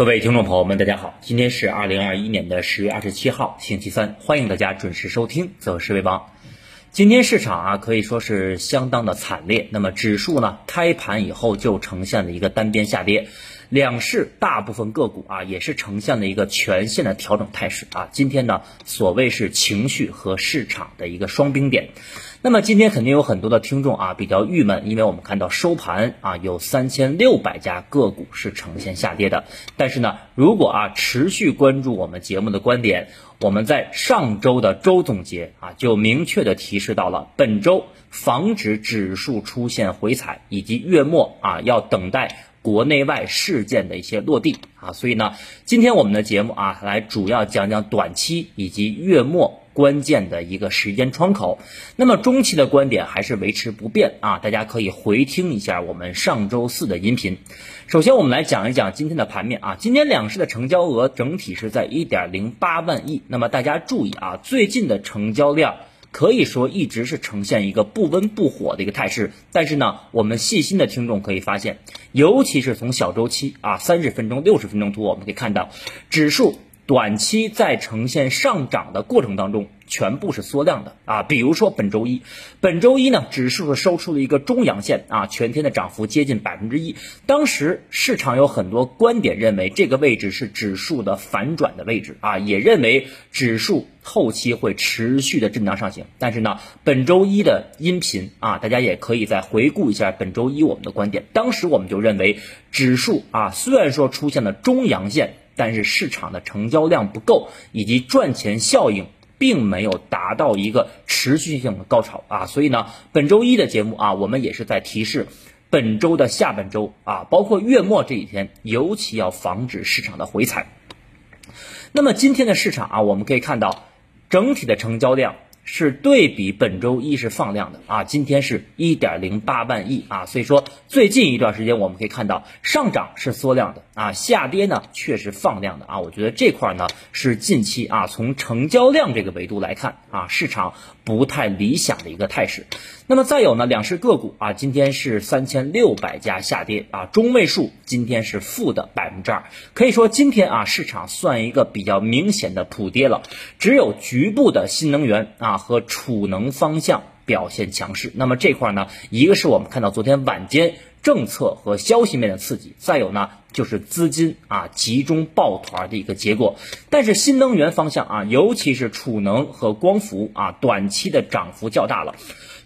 各位听众朋友们，大家好，今天是二零二一年的十月二十七号，星期三，欢迎大家准时收听《择时为王》。今天市场啊可以说是相当的惨烈，那么指数呢开盘以后就呈现了一个单边下跌，两市大部分个股啊也是呈现了一个全线的调整态势啊。今天呢所谓是情绪和市场的一个双冰点。那么今天肯定有很多的听众啊比较郁闷，因为我们看到收盘啊有三千六百家个股是呈现下跌的。但是呢，如果啊持续关注我们节目的观点，我们在上周的周总结啊就明确的提示到了本周防止指数出现回踩，以及月末啊要等待国内外事件的一些落地啊。所以呢，今天我们的节目啊来主要讲讲短期以及月末。关键的一个时间窗口，那么中期的观点还是维持不变啊，大家可以回听一下我们上周四的音频。首先，我们来讲一讲今天的盘面啊，今天两市的成交额整体是在一点零八万亿。那么大家注意啊，最近的成交量可以说一直是呈现一个不温不火的一个态势。但是呢，我们细心的听众可以发现，尤其是从小周期啊，三十分钟、六十分钟图，我们可以看到指数。短期在呈现上涨的过程当中，全部是缩量的啊。比如说本周一，本周一呢，指数收出了一个中阳线啊，全天的涨幅接近百分之一。当时市场有很多观点认为这个位置是指数的反转的位置啊，也认为指数后期会持续的震荡上行。但是呢，本周一的音频啊，大家也可以再回顾一下本周一我们的观点。当时我们就认为指数啊，虽然说出现了中阳线。但是市场的成交量不够，以及赚钱效应并没有达到一个持续性的高潮啊，所以呢，本周一的节目啊，我们也是在提示，本周的下半周啊，包括月末这几天，尤其要防止市场的回踩。那么今天的市场啊，我们可以看到整体的成交量。是对比本周一是放量的。啊，今天是一点零八万亿。啊，所以说最近一段时间我们可以看到上涨是缩量的。啊，下跌呢却是放量的。啊，我觉得这块呢是近期啊从成交量这个维度来看啊市场不太理想的一个态势。那么再有呢，两市个股啊，今天是三千六百家下跌啊，中位数今天是负的百分之二，可以说今天啊市场算一个比较明显的普跌了，只有局部的新能源啊和储能方向表现强势。那么这块呢，一个是我们看到昨天晚间政策和消息面的刺激，再有呢就是资金啊集中抱团的一个结果。但是新能源方向啊，尤其是储能和光伏啊，短期的涨幅较大了。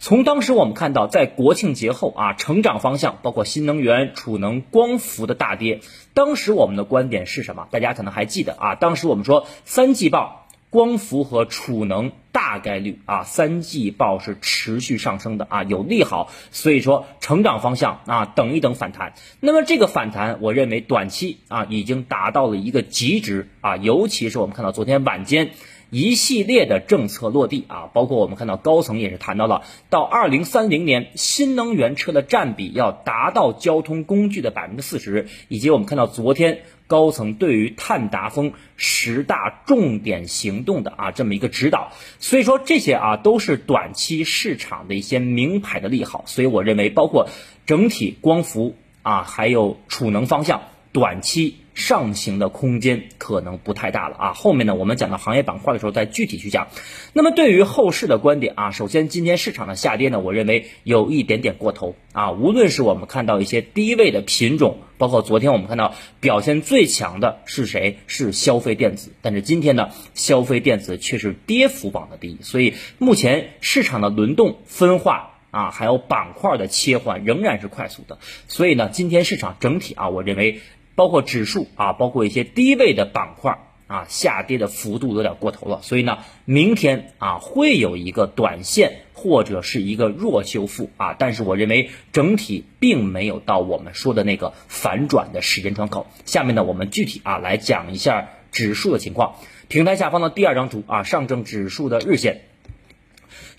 从当时我们看到，在国庆节后啊，成长方向包括新能源、储能、光伏的大跌。当时我们的观点是什么？大家可能还记得啊，当时我们说三季报光伏和储能大概率啊，三季报是持续上升的啊，有利好。所以说成长方向啊，等一等反弹。那么这个反弹，我认为短期啊已经达到了一个极值啊，尤其是我们看到昨天晚间。一系列的政策落地啊，包括我们看到高层也是谈到了，到二零三零年新能源车的占比要达到交通工具的百分之四十，以及我们看到昨天高层对于碳达峰十大重点行动的啊这么一个指导，所以说这些啊都是短期市场的一些名牌的利好，所以我认为包括整体光伏啊还有储能方向短期。上行的空间可能不太大了啊，后面呢，我们讲到行业板块的时候再具体去讲。那么对于后市的观点啊，首先今天市场的下跌呢，我认为有一点点过头啊。无论是我们看到一些低位的品种，包括昨天我们看到表现最强的是谁？是消费电子。但是今天呢，消费电子却是跌幅榜的第一。所以目前市场的轮动分化啊，还有板块的切换仍然是快速的。所以呢，今天市场整体啊，我认为。包括指数啊，包括一些低位的板块啊，下跌的幅度有点过头了，所以呢，明天啊会有一个短线或者是一个弱修复啊，但是我认为整体并没有到我们说的那个反转的时间窗口。下面呢，我们具体啊来讲一下指数的情况。平台下方的第二张图啊，上证指数的日线。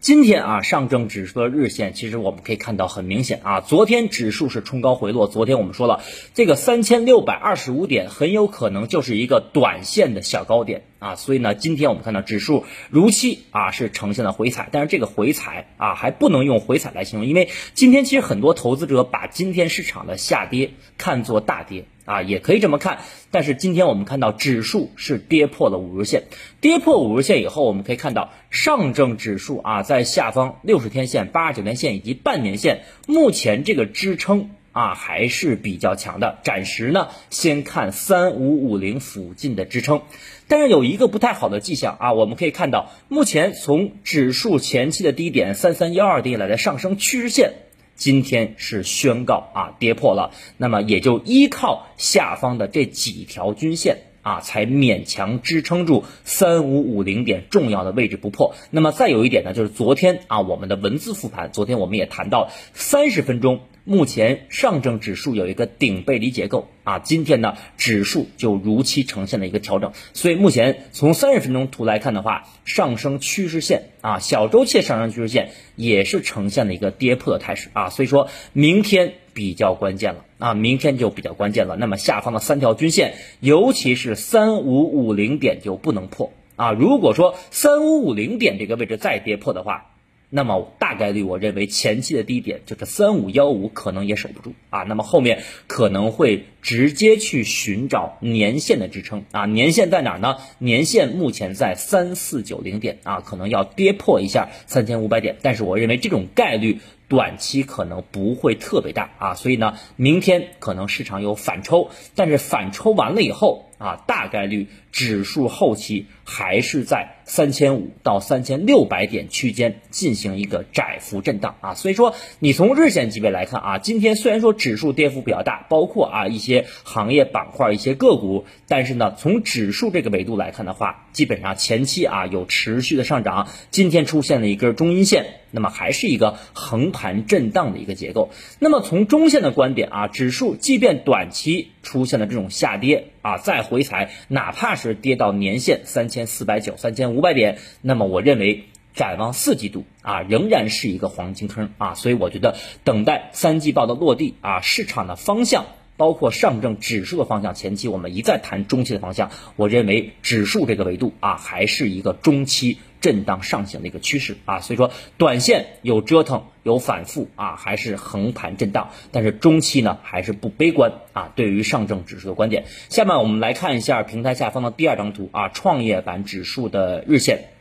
今天啊，上证指数的日线其实我们可以看到很明显啊，昨天指数是冲高回落，昨天我们说了，这个三千六百二十五点很有可能就是一个短线的小高点啊，所以呢，今天我们看到指数如期啊是呈现了回踩，但是这个回踩啊还不能用回踩来形容，因为今天其实很多投资者把今天市场的下跌看作大跌啊，也可以这么看。但是今天我们看到指数是跌破了五日线，跌破五日线以后，我们可以看到上证指数啊在下方六十天线、八十九天线以及半年线，目前这个支撑。啊，还是比较强的。暂时呢，先看三五五零附近的支撑，但是有一个不太好的迹象啊，我们可以看到，目前从指数前期的低点三三幺二低来的上升趋势线，今天是宣告啊跌破了，那么也就依靠下方的这几条均线。啊，才勉强支撑住三五五零点重要的位置不破。那么再有一点呢，就是昨天啊，我们的文字复盘，昨天我们也谈到三十分钟，目前上证指数有一个顶背离结构啊，今天呢指数就如期呈现了一个调整。所以目前从三十分钟图来看的话，上升趋势线啊，小周期上升趋势线也是呈现了一个跌破的态势啊，所以说明天。比较关键了啊，明天就比较关键了。那么下方的三条均线，尤其是三五五零点就不能破啊。如果说三五五零点这个位置再跌破的话，那么大概率我认为前期的低点就是三五幺五可能也守不住啊。那么后面可能会直接去寻找年线的支撑啊。年线在哪儿呢？年线目前在三四九零点啊，可能要跌破一下三千五百点。但是我认为这种概率。短期可能不会特别大啊，所以呢，明天可能市场有反抽，但是反抽完了以后啊，大概率指数后期还是在三千五到三千六百点区间进行一个窄幅震荡啊，所以说你从日线级别来看啊，今天虽然说指数跌幅比较大，包括啊一些行业板块、一些个股，但是呢，从指数这个维度来看的话，基本上前期啊有持续的上涨，今天出现了一根中阴线。那么还是一个横盘震荡的一个结构。那么从中线的观点啊，指数即便短期出现了这种下跌啊，再回踩，哪怕是跌到年线三千四百九、三千五百点，那么我认为展望四季度啊，仍然是一个黄金坑啊。所以我觉得等待三季报的落地啊，市场的方向。包括上证指数的方向，前期我们一再谈中期的方向，我认为指数这个维度啊，还是一个中期震荡上行的一个趋势啊，所以说短线有折腾有反复啊，还是横盘震荡，但是中期呢还是不悲观啊。对于上证指数的观点，下面我们来看一下平台下方的第二张图啊，创业板指数的日线。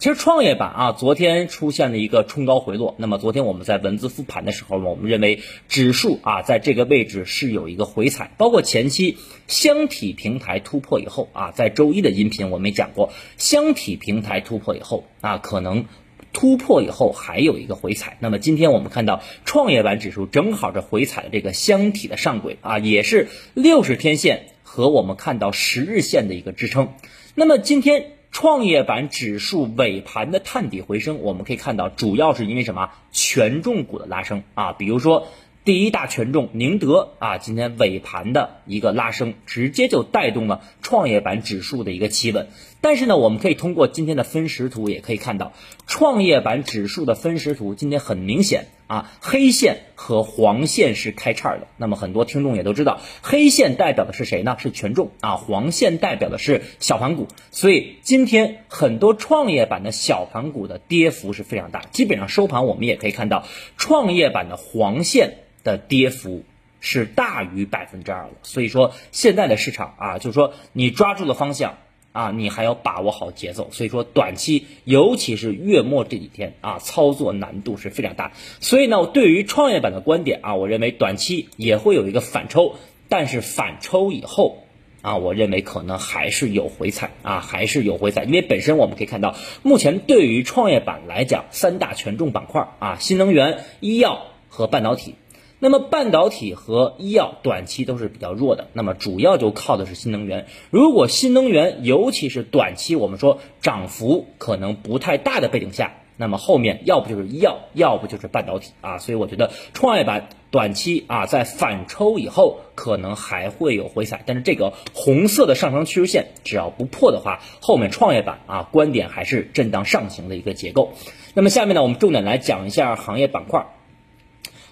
其实创业板啊，昨天出现了一个冲高回落。那么昨天我们在文字复盘的时候呢，我们认为指数啊在这个位置是有一个回踩，包括前期箱体平台突破以后啊，在周一的音频我们也讲过，箱体平台突破以后啊，可能突破以后还有一个回踩。那么今天我们看到创业板指数正好是回踩的这个箱体的上轨啊，也是六十天线和我们看到十日线的一个支撑。那么今天。创业板指数尾盘的探底回升，我们可以看到，主要是因为什么？权重股的拉升啊，比如说第一大权重宁德啊，今天尾盘的一个拉升，直接就带动了创业板指数的一个企稳。但是呢，我们可以通过今天的分时图也可以看到，创业板指数的分时图今天很明显啊，黑线和黄线是开叉的。那么很多听众也都知道，黑线代表的是谁呢？是权重啊，黄线代表的是小盘股。所以今天很多创业板的小盘股的跌幅是非常大，基本上收盘我们也可以看到，创业板的黄线的跌幅是大于百分之二了。所以说现在的市场啊，就是说你抓住了方向。啊，你还要把握好节奏，所以说短期，尤其是月末这几天啊，操作难度是非常大。所以呢，对于创业板的观点啊，我认为短期也会有一个反抽，但是反抽以后啊，我认为可能还是有回踩啊，还是有回踩，因为本身我们可以看到，目前对于创业板来讲，三大权重板块啊，新能源、医药和半导体。那么半导体和医药短期都是比较弱的，那么主要就靠的是新能源。如果新能源尤其是短期我们说涨幅可能不太大的背景下，那么后面要不就是医药，要不就是半导体啊。所以我觉得创业板短期啊在反抽以后可能还会有回踩，但是这个红色的上升趋势线只要不破的话，后面创业板啊观点还是震荡上行的一个结构。那么下面呢，我们重点来讲一下行业板块。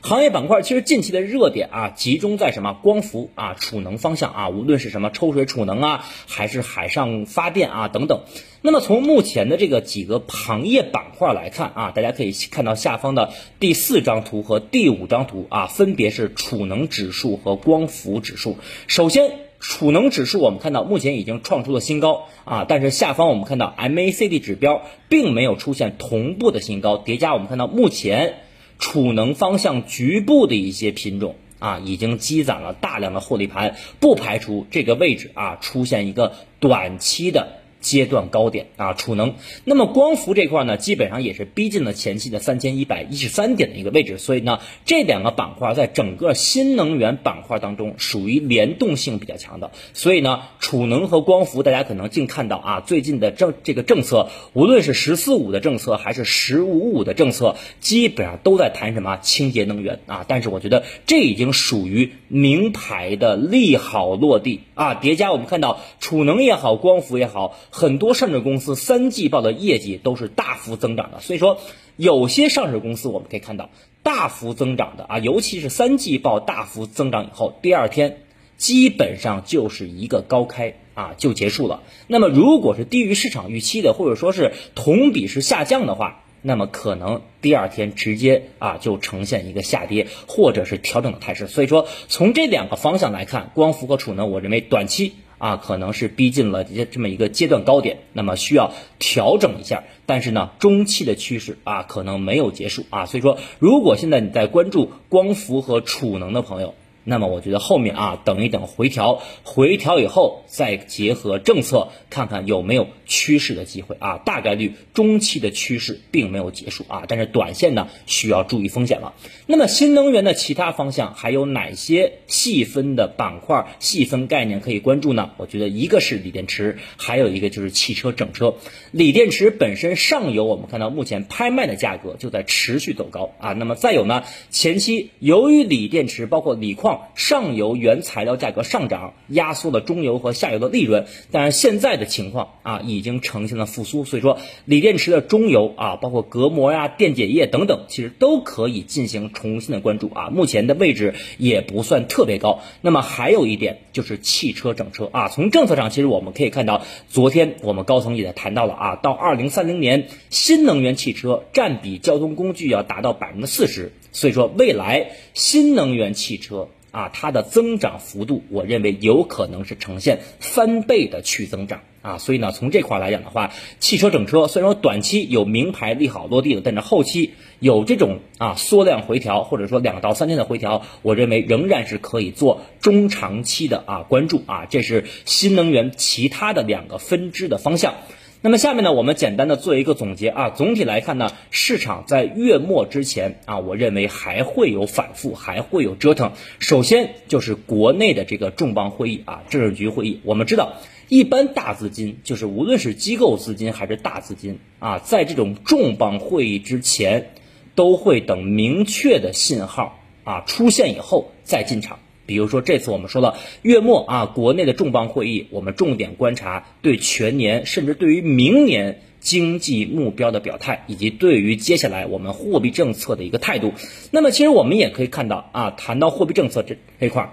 行业板块其实近期的热点啊，集中在什么光伏啊、储能方向啊，无论是什么抽水储能啊，还是海上发电啊等等。那么从目前的这个几个行业板块来看啊，大家可以看到下方的第四张图和第五张图啊，分别是储能指数和光伏指数。首先，储能指数我们看到目前已经创出了新高啊，但是下方我们看到 MACD 指标并没有出现同步的新高，叠加我们看到目前。储能方向局部的一些品种啊，已经积攒了大量的获利盘，不排除这个位置啊出现一个短期的。阶段高点啊，储能。那么光伏这块呢，基本上也是逼近了前期的三千一百一十三点的一个位置。所以呢，这两个板块在整个新能源板块当中属于联动性比较强的。所以呢，储能和光伏，大家可能净看到啊，最近的政这个政策，无论是“十四五”的政策还是“十五五”的政策，基本上都在谈什么清洁能源啊。但是我觉得这已经属于名牌的利好落地啊。叠加我们看到储能也好，光伏也好。很多上市公司三季报的业绩都是大幅增长的，所以说有些上市公司我们可以看到大幅增长的啊，尤其是三季报大幅增长以后，第二天基本上就是一个高开啊就结束了。那么如果是低于市场预期的，或者说是同比是下降的话，那么可能第二天直接啊就呈现一个下跌或者是调整的态势。所以说从这两个方向来看，光伏和储能，我认为短期。啊，可能是逼近了这这么一个阶段高点，那么需要调整一下。但是呢，中期的趋势啊，可能没有结束啊。所以说，如果现在你在关注光伏和储能的朋友，那么我觉得后面啊，等一等回调，回调以后再结合政策，看看有没有趋势的机会啊。大概率中期的趋势并没有结束啊，但是短线呢需要注意风险了。那么新能源的其他方向还有哪些细分的板块、细分概念可以关注呢？我觉得一个是锂电池，还有一个就是汽车整车。锂电池本身上游我们看到目前拍卖的价格就在持续走高啊。那么再有呢，前期由于锂电池包括锂矿。上游原材料价格上涨，压缩了中游和下游的利润。但是现在的情况啊，已经呈现了复苏。所以说，锂电池的中游啊，包括隔膜呀、电解液等等，其实都可以进行重新的关注啊。目前的位置也不算特别高。那么还有一点就是汽车整车啊，从政策上其实我们可以看到，昨天我们高层也在谈到了啊，到二零三零年，新能源汽车占比交通工具要达到百分之四十。所以说，未来新能源汽车。啊，它的增长幅度，我认为有可能是呈现翻倍的去增长啊，所以呢，从这块来讲的话，汽车整车虽然说短期有名牌利好落地了，但是后期有这种啊缩量回调，或者说两到三天的回调，我认为仍然是可以做中长期的啊关注啊，这是新能源其他的两个分支的方向。那么下面呢，我们简单的做一个总结啊。总体来看呢，市场在月末之前啊，我认为还会有反复，还会有折腾。首先就是国内的这个重磅会议啊，政治局会议。我们知道，一般大资金就是无论是机构资金还是大资金啊，在这种重磅会议之前，都会等明确的信号啊出现以后再进场。比如说这次我们说了月末啊，国内的重磅会议，我们重点观察对全年甚至对于明年经济目标的表态，以及对于接下来我们货币政策的一个态度。那么其实我们也可以看到啊，谈到货币政策这这块儿，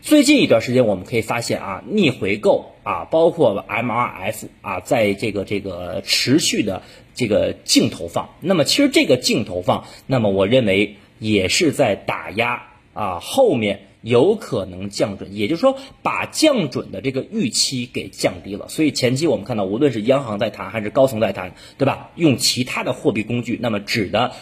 最近一段时间我们可以发现啊，逆回购啊，包括 MRF 啊，在这个这个持续的这个净投放。那么其实这个净投放，那么我认为也是在打压。啊，后面有可能降准，也就是说把降准的这个预期给降低了。所以前期我们看到，无论是央行在谈还是高层在谈，对吧？用其他的货币工具，那么指的。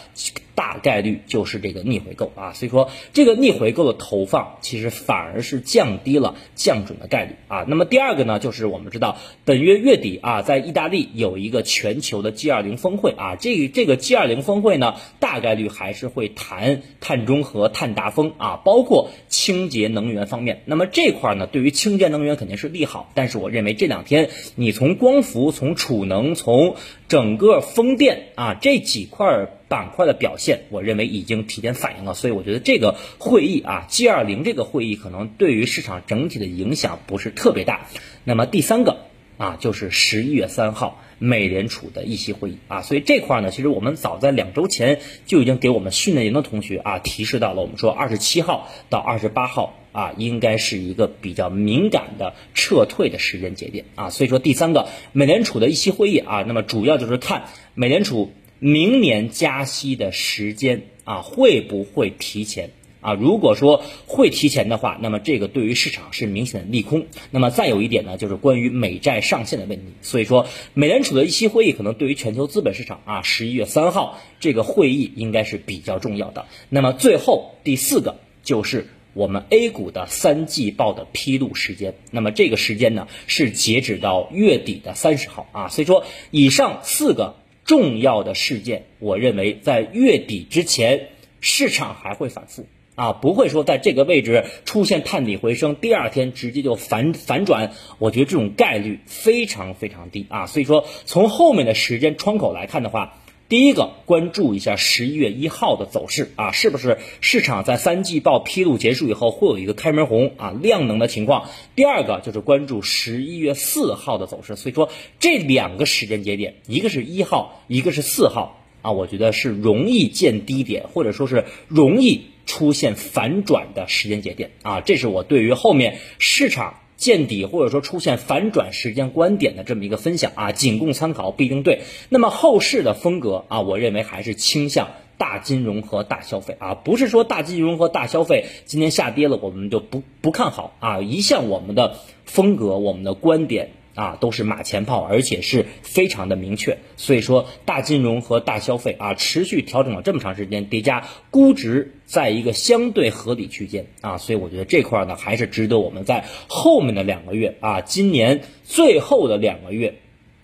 大概率就是这个逆回购啊，所以说这个逆回购的投放其实反而是降低了降准的概率啊。那么第二个呢，就是我们知道本月月底啊，在意大利有一个全球的 G20 峰会啊，这这个 G20 峰会呢，大概率还是会谈碳中和、碳达峰啊，包括清洁能源方面。那么这块呢，对于清洁能源肯定是利好，但是我认为这两天你从光伏、从储能、从整个风电啊这几块。板块的表现，我认为已经提前反映了，所以我觉得这个会议啊，G 二零这个会议可能对于市场整体的影响不是特别大。那么第三个啊，就是十一月三号美联储的议息会议啊，所以这块呢，其实我们早在两周前就已经给我们训练营的同学啊提示到了，我们说二十七号到二十八号啊，应该是一个比较敏感的撤退的时间节点啊，所以说第三个美联储的议息会议啊，那么主要就是看美联储明年加息的时间啊会不会提前。啊，如果说会提前的话，那么这个对于市场是明显的利空。那么再有一点呢，就是关于美债上限的问题。所以说，美联储的议息会议可能对于全球资本市场啊，十一月三号这个会议应该是比较重要的。那么最后第四个就是我们 A 股的三季报的披露时间。那么这个时间呢是截止到月底的三十号啊。所以说，以上四个重要的事件，我认为在月底之前市场还会反复。啊，不会说在这个位置出现探底回升，第二天直接就反反转，我觉得这种概率非常非常低啊。所以说，从后面的时间窗口来看的话，第一个关注一下十一月一号的走势啊，是不是市场在三季报披露结束以后会有一个开门红啊量能的情况？第二个就是关注十一月四号的走势。所以说，这两个时间节点，一个是一号，一个是四号啊，我觉得是容易见低点，或者说是容易。出现反转的时间节点啊，这是我对于后面市场见底或者说出现反转时间观点的这么一个分享啊，仅供参考，不一定对。那么后市的风格啊，我认为还是倾向大金融和大消费啊，不是说大金融和大消费今天下跌了，我们就不不看好啊。一向我们的风格，我们的观点。啊，都是马前炮，而且是非常的明确。所以说，大金融和大消费啊，持续调整了这么长时间，叠加估值在一个相对合理区间啊，所以我觉得这块呢，还是值得我们在后面的两个月啊，今年最后的两个月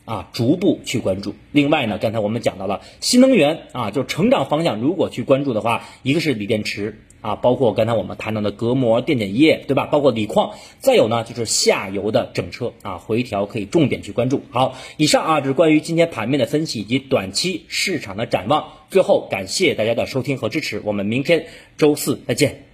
啊，逐步去关注。另外呢，刚才我们讲到了新能源啊，就成长方向，如果去关注的话，一个是锂电池。啊，包括刚才我们谈到的隔膜电解液，对吧？包括锂矿，再有呢就是下游的整车啊，回调可以重点去关注。好，以上啊就是关于今天盘面的分析以及短期市场的展望。最后感谢大家的收听和支持，我们明天周四再见。